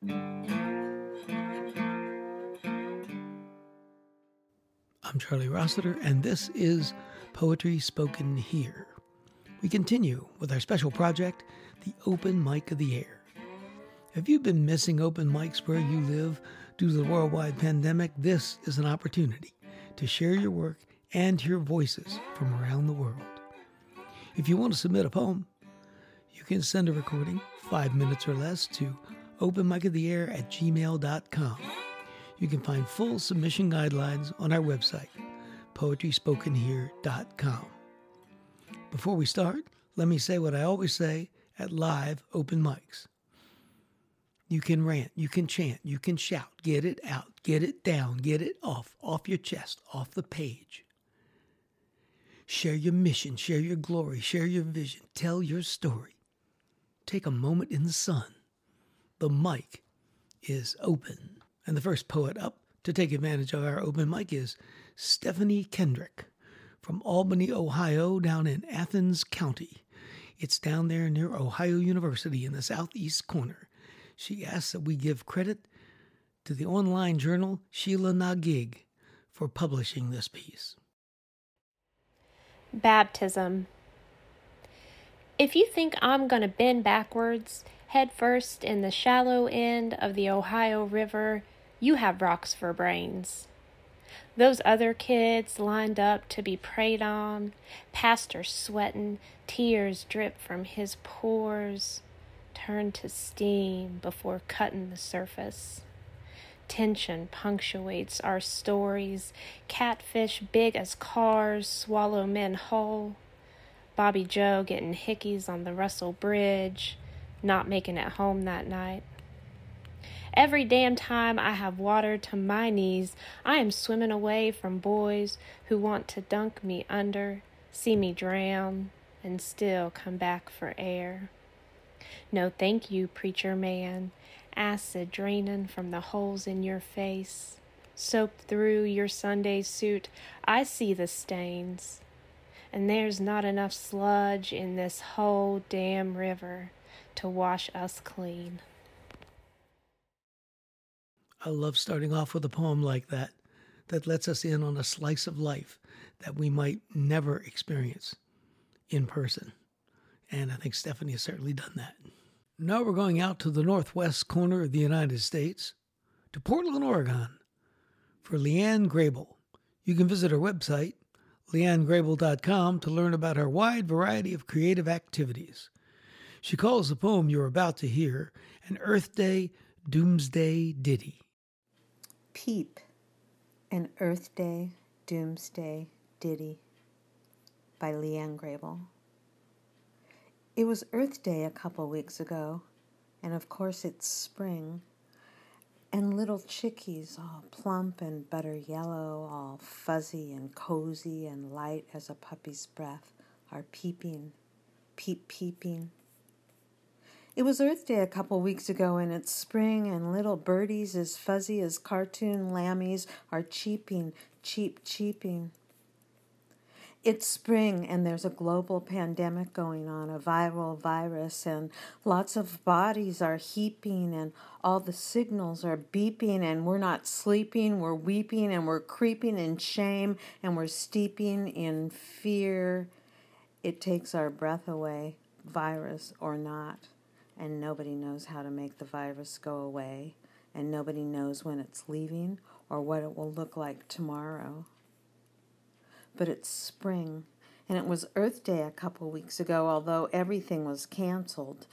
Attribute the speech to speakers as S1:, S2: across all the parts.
S1: I'm Charlie Rossiter, and this is Poetry Spoken Here. We continue with our special project, the Open Mic of the Air. If you've been missing open mics where you live due to the worldwide pandemic, this is an opportunity to share your work and hear voices from around the world. If you want to submit a poem, you can send a recording, five minutes or less, to openmicoftheair at gmail.com. You can find full submission guidelines on our website, poetryspokenhere.com. Before we start, let me say what I always say at live open mics. You can rant, you can chant, you can shout, get it out, get it down, get it off, off your chest, off the page. Share your mission, share your glory, share your vision, tell your story. Take a moment in the sun. The mic is open. And the first poet up to take advantage of our open mic is Stephanie Kendrick from Albany, Ohio, down in Athens County. It's down there near Ohio University in the southeast corner. She asks that we give credit to the online journal Sheila-Na-Gig for publishing this piece.
S2: Baptism. If you think I'm going to bend backwards, head first in the shallow end of the Ohio River, you have rocks for brains. Those other kids lined up to be preyed on, pastor sweating, tears drip from his pores, turn to steam before cutting the surface. Tension punctuates our stories. Catfish big as cars swallow men whole. Bobby Joe getting hickeys on the Russell Bridge, not making it home that night. Every damn time I have water to my knees, I am swimming away from boys who want to dunk me under, see me drown, and still come back for air. No, thank you, preacher man. Acid draining from the holes in your face. Soaked through your Sunday suit, I see the stains. And there's not enough sludge in this whole damn river to wash us clean.
S1: I love starting off with a poem like that, that lets us in on a slice of life that we might never experience in person. And I think Stephanie has certainly done that. Now we're going out to the northwest corner of the United States, to Portland, Oregon, for Leanne Grabel. You can visit her website, leannegrabel.com, to learn about her wide variety of creative activities. She calls the poem you're about to hear an Earth Day Doomsday Ditty.
S3: Peep, an Earth Day Doomsday Ditty by Leanne Grabel. It was Earth Day a couple weeks ago, and of course it's spring. And little chickies, all plump and butter yellow, all fuzzy and cozy and light as a puppy's breath, are peeping, peep peeping. It was Earth Day a couple weeks ago, and it's spring, and little birdies as fuzzy as cartoon lammies are cheeping, cheep cheeping. It's spring and there's a global pandemic going on, a viral virus, and lots of bodies are heaping, and all the signals are beeping, and we're not sleeping, we're weeping, and we're creeping in shame, and we're steeping in fear. It takes our breath away, virus or not, and nobody knows how to make the virus go away, and nobody knows when it's leaving or what it will look like tomorrow but it's spring. And it was Earth Day a couple weeks ago, although everything was canceled.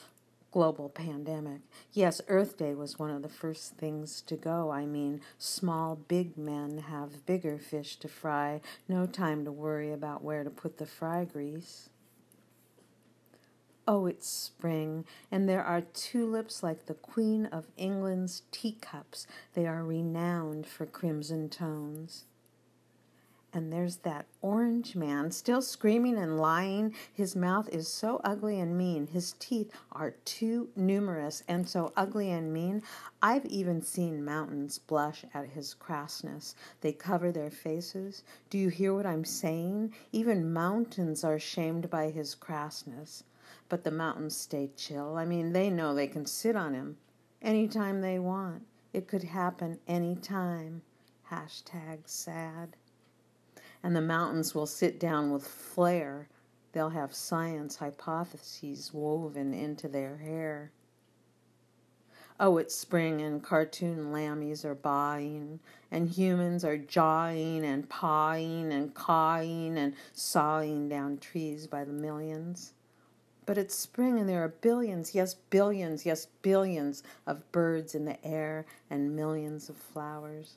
S3: Global pandemic. Yes, Earth Day was one of the first things to go. I mean, small, big men have bigger fish to fry, no time to worry about where to put the fry grease. Oh, it's spring, and there are tulips like the Queen of England's teacups. They are renowned for crimson tones and there's that orange man still screaming and lying. His mouth is so ugly and mean. His teeth are too numerous and so ugly and mean. I've even seen mountains blush at his crassness. They cover their faces. Do you hear what I'm saying? Even mountains are shamed by his crassness. But the mountains stay chill. I mean, they know they can sit on him anytime they want. It could happen anytime. Hashtag sad. And the mountains will sit down with flair. They'll have science hypotheses woven into their hair. Oh, it's spring and cartoon lammies are baaing, and humans are jawing and pawing and cawing and sawing down trees by the millions. But it's spring and there are billions, yes, billions, yes, billions of birds in the air and millions of flowers.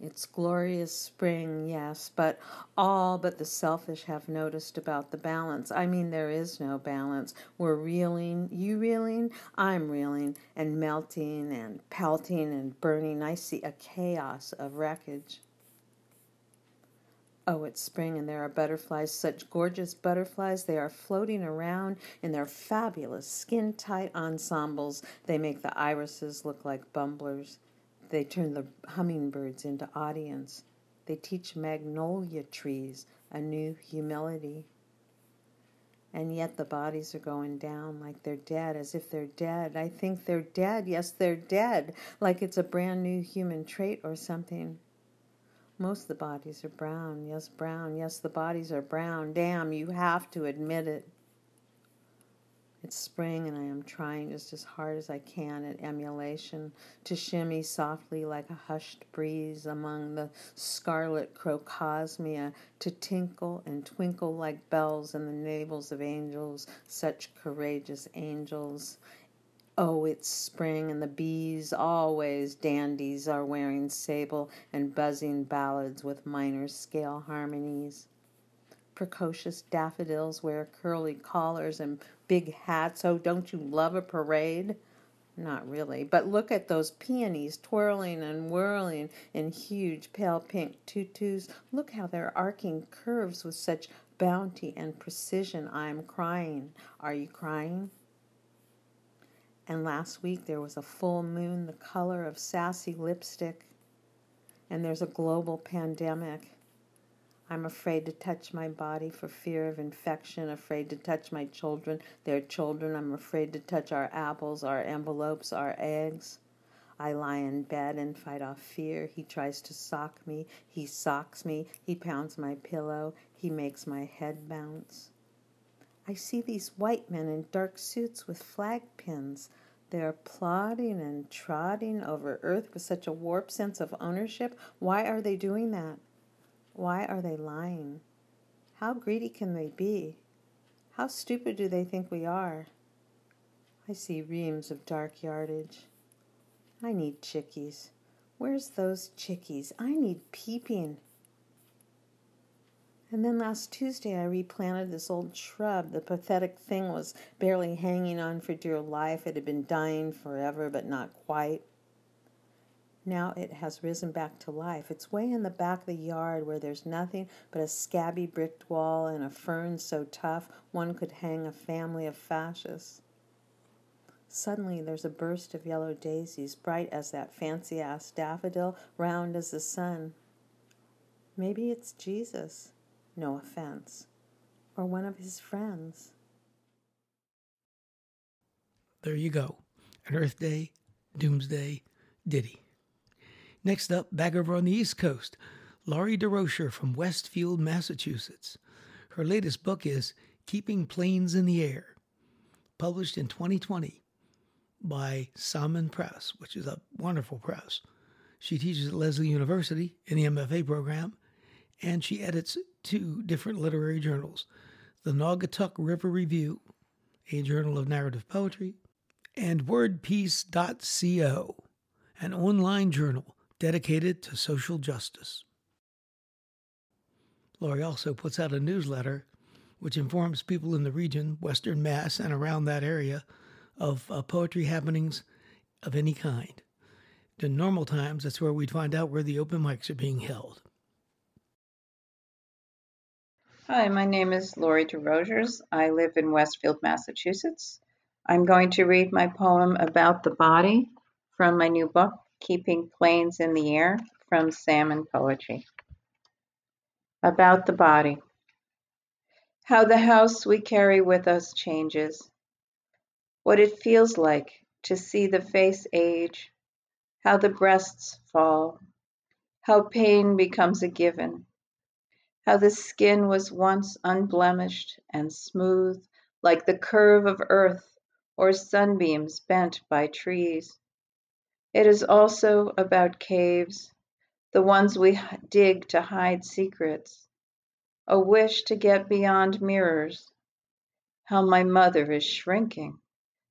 S3: It's glorious spring, yes, but all but the selfish have noticed about the balance. I mean, there is no balance. We're reeling, you reeling, I'm reeling, and melting and pelting and burning. I see a chaos of wreckage. Oh, it's spring and there are butterflies, such gorgeous butterflies. They are floating around in their fabulous skin tight ensembles. They make the irises look like bumblers. They turn the hummingbirds into audience. They teach magnolia trees a new humility. And yet the bodies are going down like they're dead, as if they're dead. I think they're dead. Yes, they're dead, like it's a brand new human trait or something. Most of the bodies are brown. Yes, brown. Yes, the bodies are brown. Damn, you have to admit it. It's spring, and I am trying just as hard as I can at emulation to shimmy softly like a hushed breeze among the scarlet crocosmia, to tinkle and twinkle like bells in the navels of angels, such courageous angels. Oh, it's spring, and the bees, always dandies, are wearing sable and buzzing ballads with minor scale harmonies. Precocious daffodils wear curly collars and big hats. Oh, don't you love a parade? Not really, but look at those peonies twirling and whirling in huge pale pink tutus. Look how they're arcing curves with such bounty and precision. I'm crying. Are you crying? And last week there was a full moon the color of sassy lipstick. And there's a global pandemic. I'm afraid to touch my body for fear of infection, afraid to touch my children, their children. I'm afraid to touch our apples, our envelopes, our eggs. I lie in bed and fight off fear. He tries to sock me. He socks me. He pounds my pillow. He makes my head bounce. I see these white men in dark suits with flag pins. They are plodding and trotting over earth with such a warped sense of ownership. Why are they doing that? Why are they lying? How greedy can they be? How stupid do they think we are? I see reams of dark yardage. I need chickies. Where's those chickies? I need peeping. And then last Tuesday, I replanted this old shrub. The pathetic thing was barely hanging on for dear life. It had been dying forever, but not quite. Now it has risen back to life. It's way in the back of the yard where there's nothing but a scabby bricked wall and a fern so tough one could hang a family of fascists. Suddenly there's a burst of yellow daisies, bright as that fancy ass daffodil, round as the sun. Maybe it's Jesus, no offense, or one of his friends.
S1: There you go. An Earth Day, Doomsday, Ditty. Next up, back over on the East Coast, Lori Desrosiers from Westfield, Massachusetts. Her latest book is Keeping Planes in the Air, published in 2020 by Salmon Press, which is a wonderful press. She teaches at Lesley University in the MFA program, and she edits two different literary journals the Naugatuck River Review, a journal of narrative poetry, and WordPeace.co, an online journal dedicated to social justice. Lori also puts out a newsletter which informs people in the region, Western Mass, and around that area of uh, poetry happenings of any kind. In normal times, that's where we'd find out where the open mics are being held.
S4: Hi, my name is Lori Desrosiers. I live in Westfield, Massachusetts. I'm going to read my poem about the body from my new book, Keeping Planes in the Air from Salmon Poetry. About the body. How the house we carry with us changes. What it feels like to see the face age, how the breasts fall, how pain becomes a given, how the skin was once unblemished and smooth like the curve of earth or sunbeams bent by trees. It is also about caves, the ones we dig to hide secrets, a wish to get beyond mirrors. How my mother is shrinking.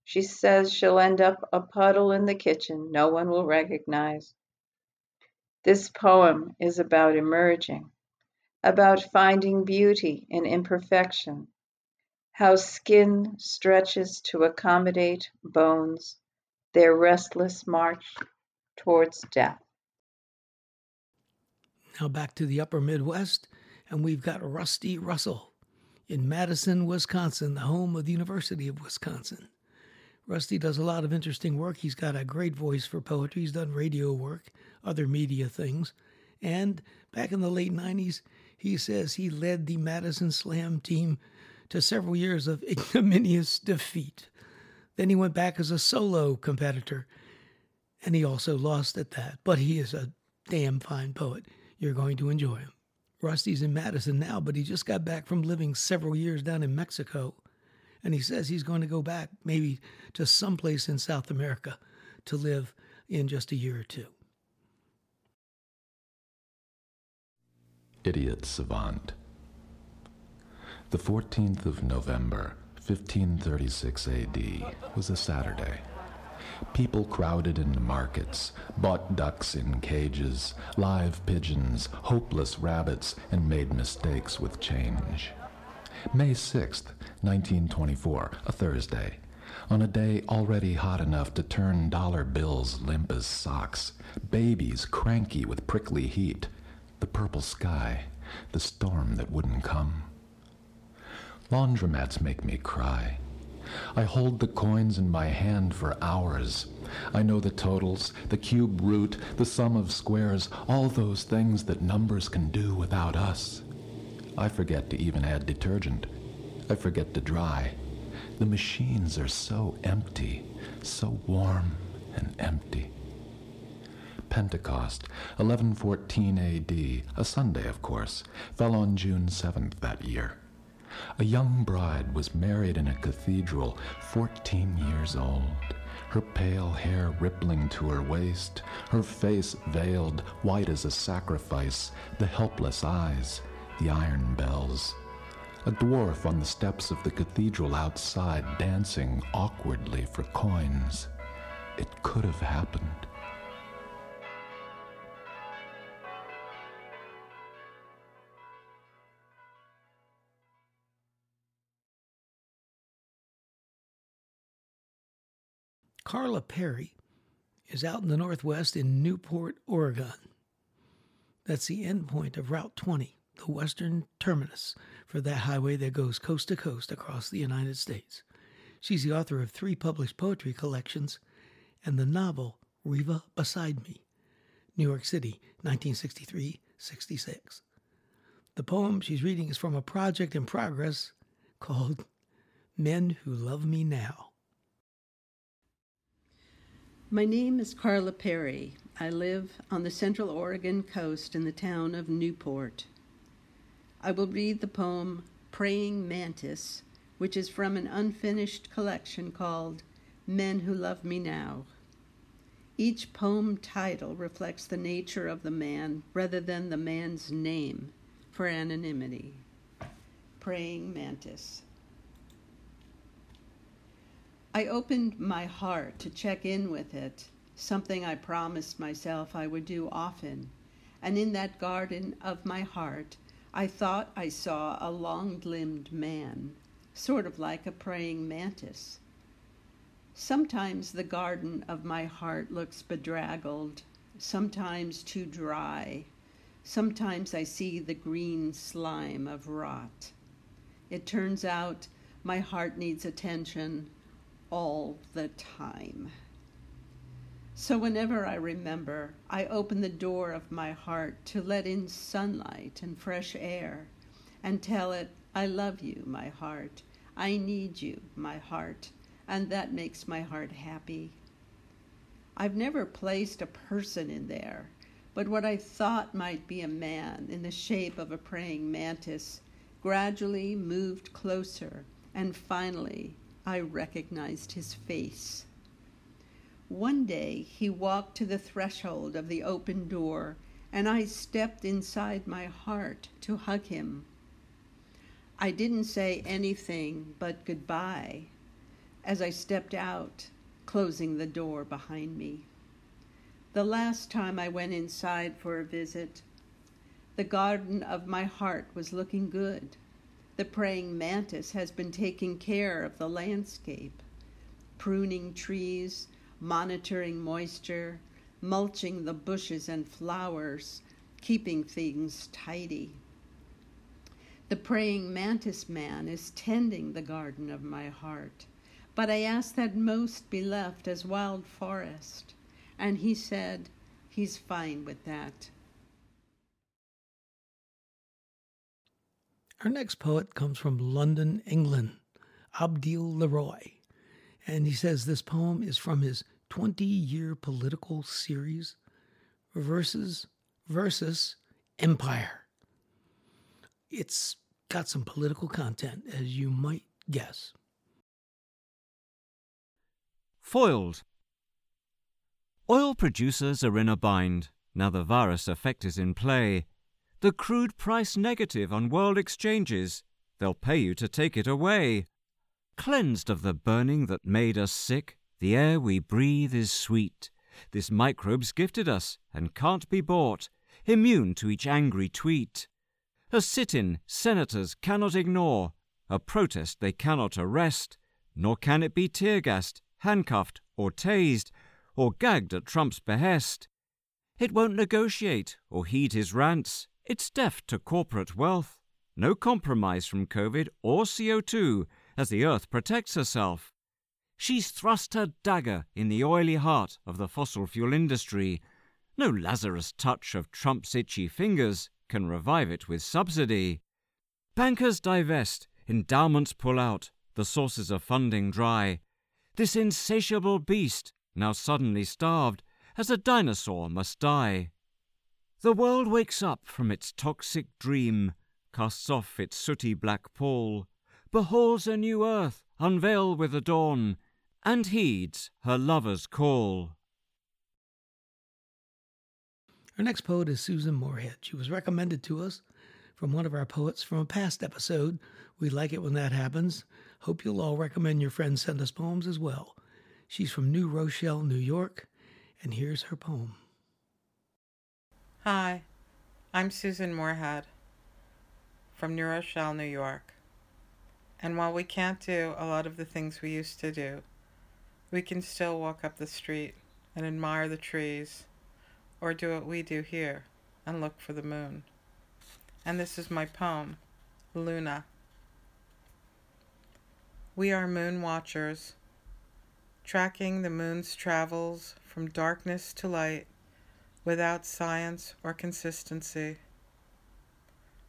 S4: She says she'll end up a puddle in the kitchen no one will recognize. This poem is about emerging, about finding beauty in imperfection, how skin stretches to accommodate bones, their restless march towards death.
S1: Now back to the upper Midwest, and we've got Rusty Russell in Madison, Wisconsin, the home of the University of Wisconsin. Rusty does a lot of interesting work. He's got a great voice for poetry. He's done radio work, other media things. And back in the late 90s, he says he led the Madison Slam team to several years of ignominious defeat. Then he went back as a solo competitor, and he also lost at that. But he is a damn fine poet. You're going to enjoy him. Rusty's in Madison now, but he just got back from living several years down in Mexico. And he says he's going to go back maybe to someplace in South America to live in just a year or two.
S5: Idiot Savant. The 14th of November, 1536 AD, was a Saturday. People crowded into markets, bought ducks in cages, live pigeons, hopeless rabbits, and made mistakes with change. May 6th, 1924, a Thursday. On a day already hot enough to turn dollar bills limp as socks, babies cranky with prickly heat, the purple sky, the storm that wouldn't come. Laundromats make me cry. I hold the coins in my hand for hours. I know the totals, the cube root, the sum of squares, all those things that numbers can do without us. I forget to even add detergent. I forget to dry. The machines are so empty, so warm and empty. Pentecost, 1114 AD, a Sunday, of course, fell on June 7th that year. A young bride was married in a cathedral, 14 years old, her pale hair rippling to her waist, her face veiled, white as a sacrifice, the helpless eyes, the iron bells. A dwarf on the steps of the cathedral outside dancing awkwardly for coins. It could have happened.
S1: Carla Perry is out in the Northwest in Newport, Oregon. That's the end point of Route 20, the western terminus for that highway that goes coast to coast across the United States. She's the author of three published poetry collections and the novel Riva Beside Me, New York City, 1963 66. The poem she's reading is from a project in progress called Men Who Love Me Now.
S6: My name is Carla Perry. I live on the Central Oregon coast in the town of Newport. I will read the poem Praying Mantis, which is from an unfinished collection called Men Who Love Me Now. Each poem title reflects the nature of the man rather than the man's name for anonymity. Praying Mantis. I opened my heart to check in with it, something I promised myself I would do often. And in that garden of my heart, I thought I saw a long limbed man, sort of like a praying mantis. Sometimes the garden of my heart looks bedraggled, sometimes too dry. Sometimes I see the green slime of rot. It turns out my heart needs attention all the time. So, whenever I remember, I open the door of my heart to let in sunlight and fresh air and tell it, I love you, my heart. I need you, my heart. and that makes my heart happy. I've never placed a person in there, but what I thought might be a man in the shape of a praying mantis gradually moved closer, and finally I recognized his face. One day he walked to the threshold of the open door, and I stepped inside my heart to hug him. I didn't say anything but goodbye as I stepped out, closing the door behind me. The last time I went inside for a visit, the garden of my heart was looking good. The praying mantis has been taking care of the landscape, pruning trees, monitoring moisture, mulching the bushes and flowers, keeping things tidy. The praying mantis man is tending the garden of my heart, but I asked that most be left as wild forest, and he said he's fine with that.
S1: Our next poet comes from London, England, Abdil Leroy. And he says this poem is from his 20 year political series, Versus versus Empire. It's got some political content, as you might guess.
S7: Foiled. Oil producers are in a bind now the virus effect is in play. The crude price negative on world exchanges, they'll pay you to take it away. Cleansed of the burning that made us sick, the air we breathe is sweet. This microbe's gifted us and can't be bought, immune to each angry tweet. A sit in senators cannot ignore, a protest they cannot arrest, nor can it be tear gassed, handcuffed, or tased, or gagged at Trump's behest. It won't negotiate or heed his rants. It's deaf to corporate wealth. No compromise from COVID or CO2 as the Earth protects herself. She's thrust her dagger in the oily heart of the fossil fuel industry. No Lazarus touch of Trump's itchy fingers can revive it with subsidy. Bankers divest, endowments pull out, the sources of funding dry. This insatiable beast, now suddenly starved, as a dinosaur must die. The world wakes up from its toxic dream, casts off its sooty black pall, beholds a new earth unveil with the dawn, and heeds her lover's call.
S1: Our next poet is Susan Moorhead. She was recommended to us from one of our poets from a past episode. We like it when that happens. Hope you'll all recommend your friends send us poems as well. She's from New Rochelle, New York, and here's her poem.
S8: Hi, I'm Susan Moorhead from New Rochelle, New York. And while we can't do a lot of the things we used to do, we can still walk up the street and admire the trees, or do what we do here and look for the moon. And this is my poem, Luna. We are moon watchers, tracking the moon's travels from darkness to light without science or consistency.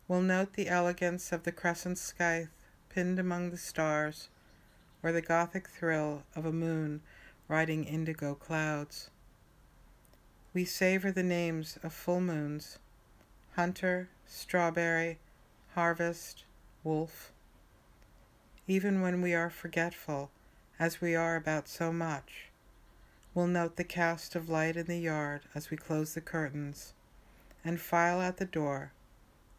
S8: We'll note the elegance of the crescent scythe pinned among the stars, or the gothic thrill of a moon riding indigo clouds. We savor the names of full moons hunter, strawberry, harvest, wolf. Even when we are forgetful, as we are about so much, we'll note the cast of light in the yard as we close the curtains and file out the door,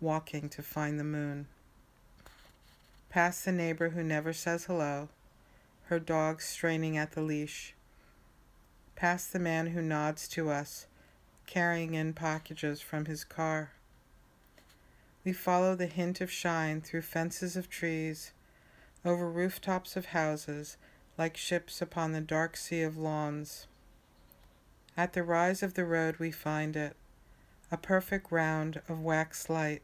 S8: walking to find the moon past the neighbor who never says hello, her dog straining at the leash, past the man who nods to us, carrying in packages from his car. We follow the hint of shine through fences of trees, over rooftops of houses, like ships upon the dark sea of lawns. At the rise of the road we find it, a perfect round of wax light,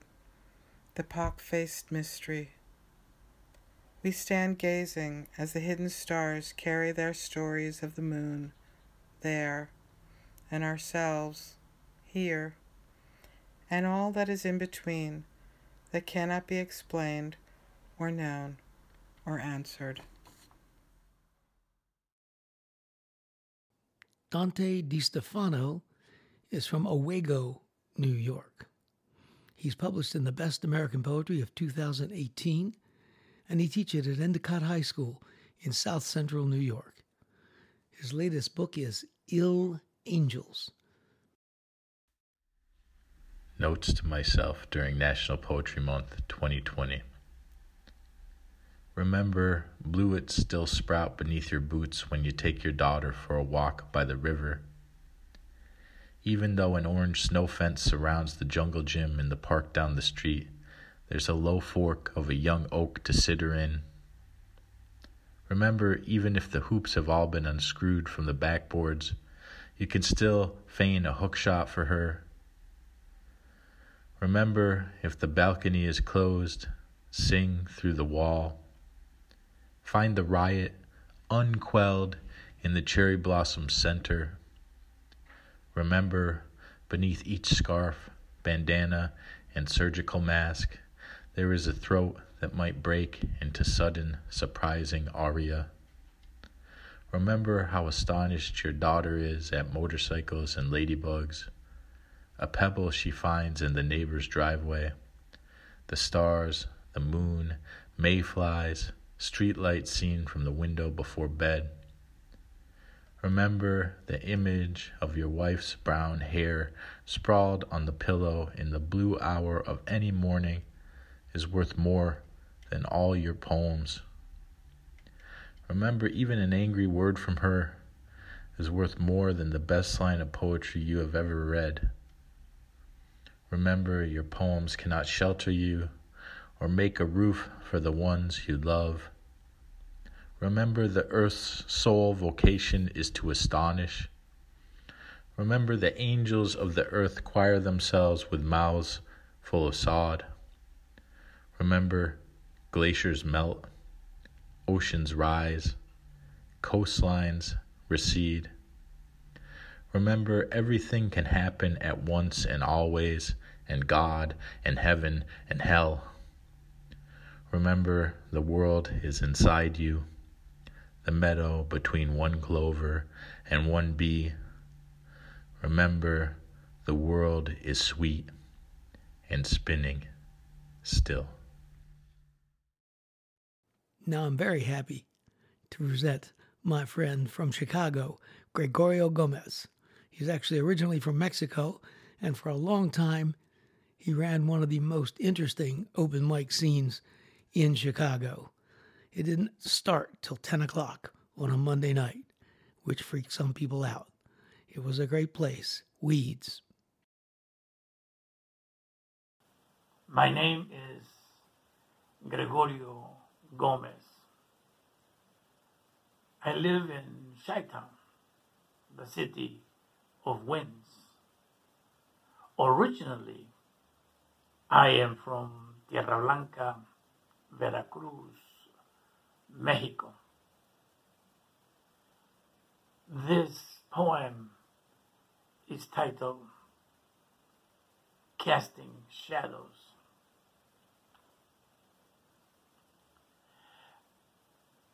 S8: the pock-faced mystery. We stand gazing as the hidden stars carry their stories of the moon there, and ourselves here, and all that is in between that cannot be explained or known or answered.
S1: Dante DiStefano is from Owego, New York. He's published in the Best American Poetry of 2018, and he teaches at Endicott High School in South Central New York. His latest book is Ill Angels.
S9: Notes to myself during National Poetry Month 2020. Remember, bluets still sprout beneath your boots when you take your daughter for a walk by the river. Even though an orange snow fence surrounds the jungle gym in the park down the street, there's a low fork of a young oak to sit her in. Remember, even if the hoops have all been unscrewed from the backboards, you can still feign a hook shot for her. Remember, if the balcony is closed, sing through the wall. Find the riot unquelled in the cherry blossom center. Remember, beneath each scarf, bandana, and surgical mask, there is a throat that might break into sudden, surprising aria. Remember how astonished your daughter is at motorcycles and ladybugs, a pebble she finds in the neighbor's driveway, the stars, the moon, mayflies, streetlight seen from the window before bed. Remember the image of your wife's brown hair sprawled on the pillow in the blue hour of any morning is worth more than all your poems. Remember, even an angry word from her is worth more than the best line of poetry you have ever read. Remember, your poems cannot shelter you or make a roof for the ones you love. Remember, the earth's sole vocation is to astonish. Remember, the angels of the earth choir themselves with mouths full of sod. Remember, glaciers melt, oceans rise, coastlines recede. Remember, everything can happen at once and always, and God, and heaven, and hell. Remember, the world is inside you, the meadow between one clover and one bee. Remember, the world is sweet and spinning still.
S1: Now I'm very happy to present my friend from Chicago, Gregorio Gomez. He's actually originally from Mexico, and for a long time, he ran one of the most interesting open mic scenes in Chicago. It didn't start till 10 o'clock on a Monday night, which freaked some people out. It was a great place. Weeds.
S10: My name is Gregorio Gomez. I live in Chi-Town, the city of winds. Originally, I am from Tierra Blanca, Veracruz, Mexico. This poem is titled Casting Shadows.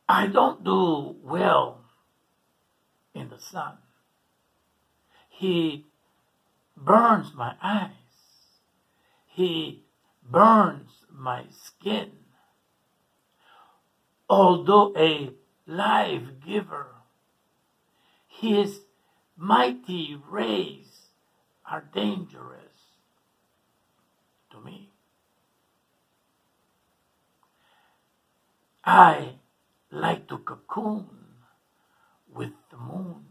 S10: I don't do well in the sun. He burns my eyes. He burns my skin. Although a life giver, his mighty rays are dangerous to me. I like to cocoon with the moon.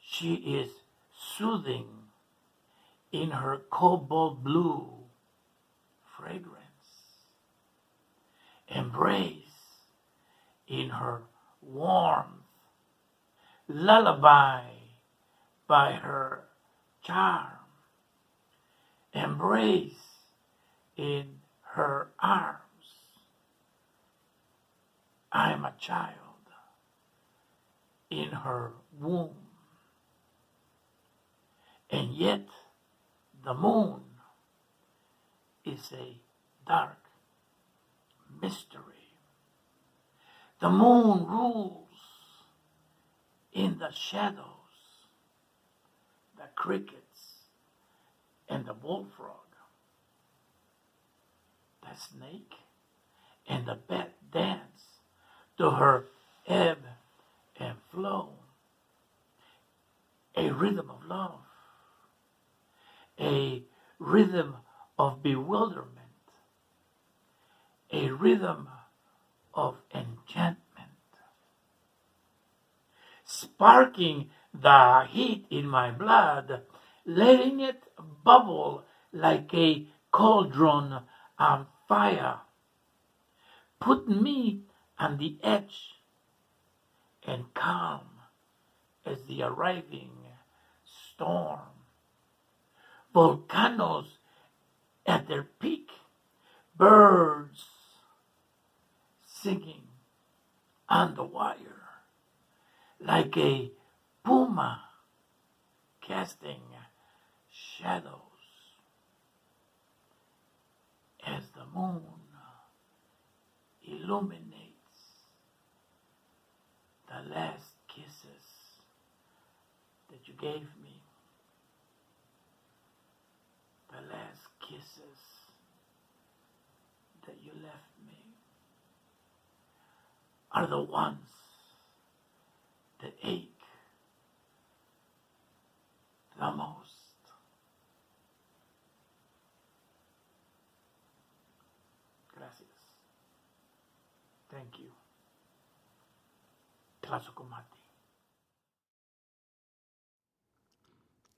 S10: She is soothing in her cobalt blue fragrance. Embrace in her warmth. Lullaby by her charm. Embrace in her arms. I am a child in her womb. And yet, the moon is a dark mystery. The moon rules in the shadows, the crickets and the bullfrog, the snake and the bat dance to her ebb and flow, a rhythm of love, a rhythm of bewilderment, a rhythm of enchantment, sparking the heat in my blood, letting it bubble like a cauldron on fire. Put me on the edge and calm as the arriving storm. Volcanoes at their peak, birds singing on the wire like a puma casting shadows as the moon illuminates the last kisses that you gave me, the last kisses that you left are the ones that ache the most. Gracias. Thank you. Tlazocomati.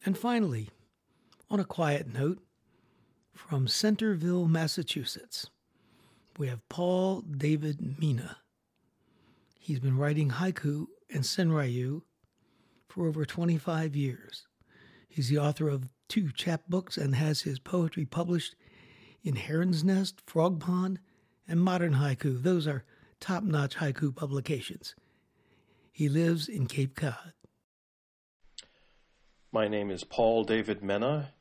S1: And finally, on a quiet note, from Centerville, Massachusetts, we have Paul David Mena. He's been writing haiku and senryu for over 25 years. He's the author of two chapbooks and has his poetry published in Heron's Nest, Frogpond, and Modern Haiku. Those are top notch haiku publications. He lives in Cape Cod.
S11: My name is Paul David Mena.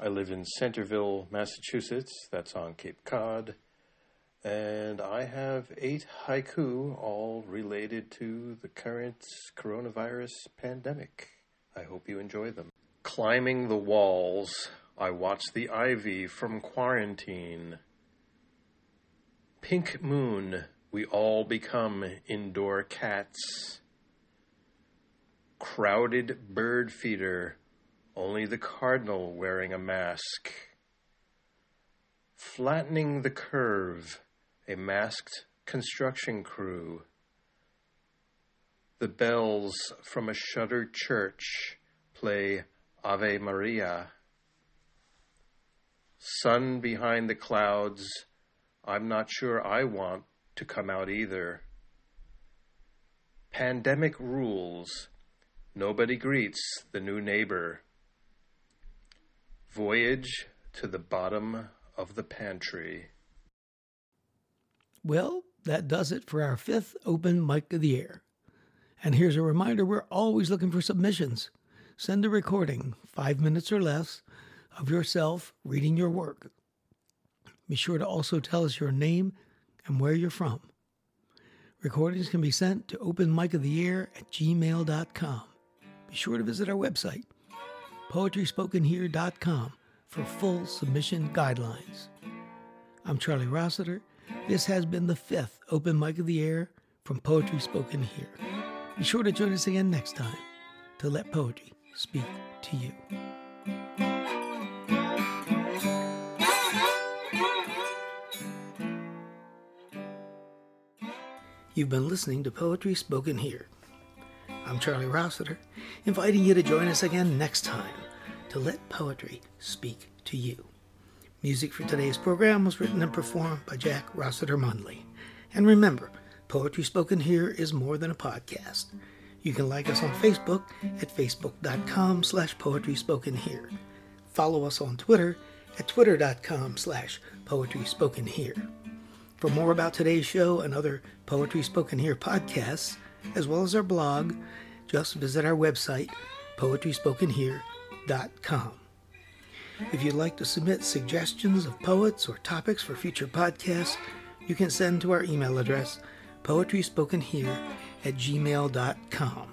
S11: I live in Centerville, Massachusetts. That's on Cape Cod. And I have eight haiku, all related to the current coronavirus pandemic. I hope you enjoy them. Climbing the walls, I watch the ivy from quarantine. Pink moon, we all become indoor cats. Crowded bird feeder, only the cardinal wearing a mask. Flattening the curve, a masked construction crew. The bells from a shuttered church play Ave Maria. Sun behind the clouds, I'm not sure I want to come out either. Pandemic rules, nobody greets the new neighbor. Voyage to the bottom of the pantry.
S1: Well, that does it for our fifth open mic of the air. And here's a reminder we're always looking for submissions. Send a recording, five minutes or less, of yourself reading your work. Be sure to also tell us your name and where you're from. Recordings can be sent to openmicoftheair at gmail.com. Be sure to visit our website, poetryspokenhere.com, for full submission guidelines. I'm Charlie Rossiter. This has been the fifth Open Mic of the Air from Poetry Spoken Here. Be sure to join us again next time to let poetry speak to you. You've been listening to Poetry Spoken Here. I'm Charlie Rossiter, inviting you to join us again next time to let poetry speak to you. Music for today's program was written and performed by Jack Rossiter Mundley. And remember, Poetry Spoken Here is more than a podcast. You can like us on Facebook at facebook.com slash poetry spoken here. Follow us on Twitter at twitter.com slash poetry spoken here. For more about today's show and other Poetry Spoken Here podcasts, as well as our blog, just visit our website, poetryspokenhere.com. If you'd like to submit suggestions of poets or topics for future podcasts, you can send to our email address, poetryspokenhere at gmail.com.